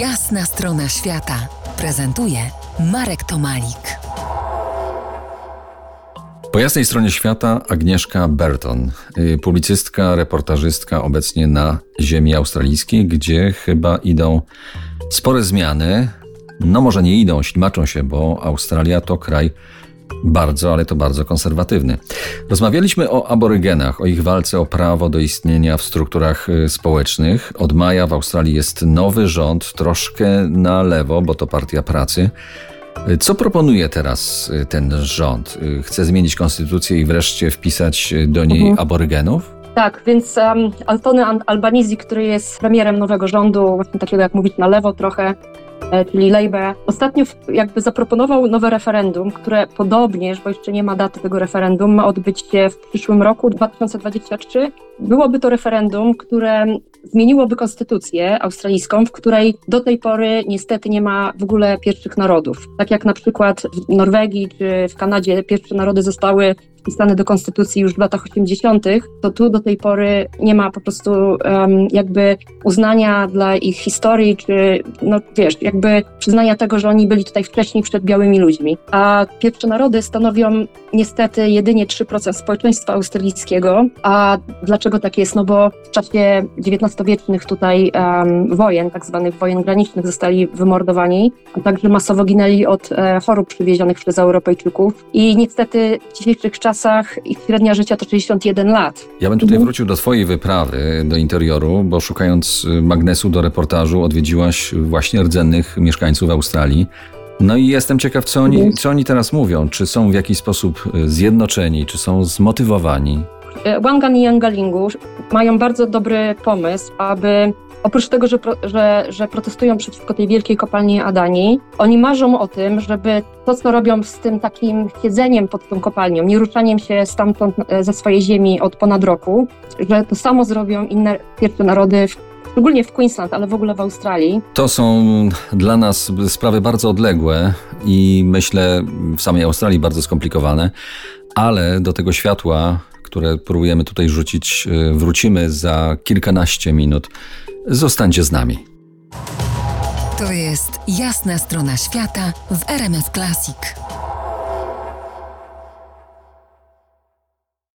Jasna strona świata prezentuje Marek Tomalik. Po jasnej stronie świata Agnieszka Burton, y, publicystka, reportażystka obecnie na ziemi australijskiej, gdzie chyba idą spore zmiany. No może nie idą, ślimaczą się, bo Australia to kraj bardzo, ale to bardzo konserwatywny. Rozmawialiśmy o aborygenach, o ich walce o prawo do istnienia w strukturach y, społecznych. Od maja w Australii jest nowy rząd, troszkę na lewo, bo to partia pracy. Y, Co proponuje teraz y, ten rząd? Chce zmienić konstytucję i wreszcie wpisać do niej Mhm. aborygenów? Tak, więc um, Altony An- Albanizi, który jest premierem nowego rządu, właśnie takiego jak mówić na lewo trochę, czyli Labour, ostatnio jakby zaproponował nowe referendum, które podobnież, bo jeszcze nie ma daty tego referendum, ma odbyć się w przyszłym roku, 2023. Byłoby to referendum, które zmieniłoby konstytucję australijską, w której do tej pory niestety nie ma w ogóle pierwszych narodów. Tak jak na przykład w Norwegii czy w Kanadzie pierwsze narody zostały wpisane do konstytucji już w latach 80., to tu do tej pory nie ma po prostu em, jakby uznania dla ich historii, czy no wiesz, jakby przyznania tego, że oni byli tutaj wcześniej przed białymi ludźmi. A pierwsze narody stanowią niestety jedynie 3% społeczeństwa australijskiego. A dlaczego tak jest? No bo w czasie XIX-wiecznych tutaj em, wojen, tak zwanych wojen granicznych, zostali wymordowani, a także masowo ginęli od e, chorób przywiezionych przez Europejczyków. I niestety w dzisiejszych czasach ich średnia życia to 61 lat. Ja bym tutaj Mhm. wrócił do Twojej wyprawy do interioru, bo szukając y, magnesu do reportażu odwiedziłaś właśnie rdzennych mieszkańców Australii. No i jestem ciekaw, co oni, Mhm. co oni teraz mówią. Czy są w jakiś sposób y, zjednoczeni, czy są zmotywowani? E, Wangan i Yangalingu mają bardzo dobry pomysł, aby oprócz tego, że, że, że protestują przeciwko tej wielkiej kopalni Adani, oni marzą o tym, żeby to, co robią z tym takim siedzeniem pod tą kopalnią, nie ruszaniem się stamtąd e, ze swojej ziemi od ponad roku, że to samo zrobią inne pierwsze narody, szczególnie w Queensland, ale w ogóle w Australii. To są dla nas sprawy bardzo odległe i myślę w samej Australii bardzo skomplikowane, ale do tego światła, które próbujemy tutaj rzucić, y, wrócimy za kilkanaście minut. Zostańcie z nami. To jest Jasna strona świata w RMS Classic.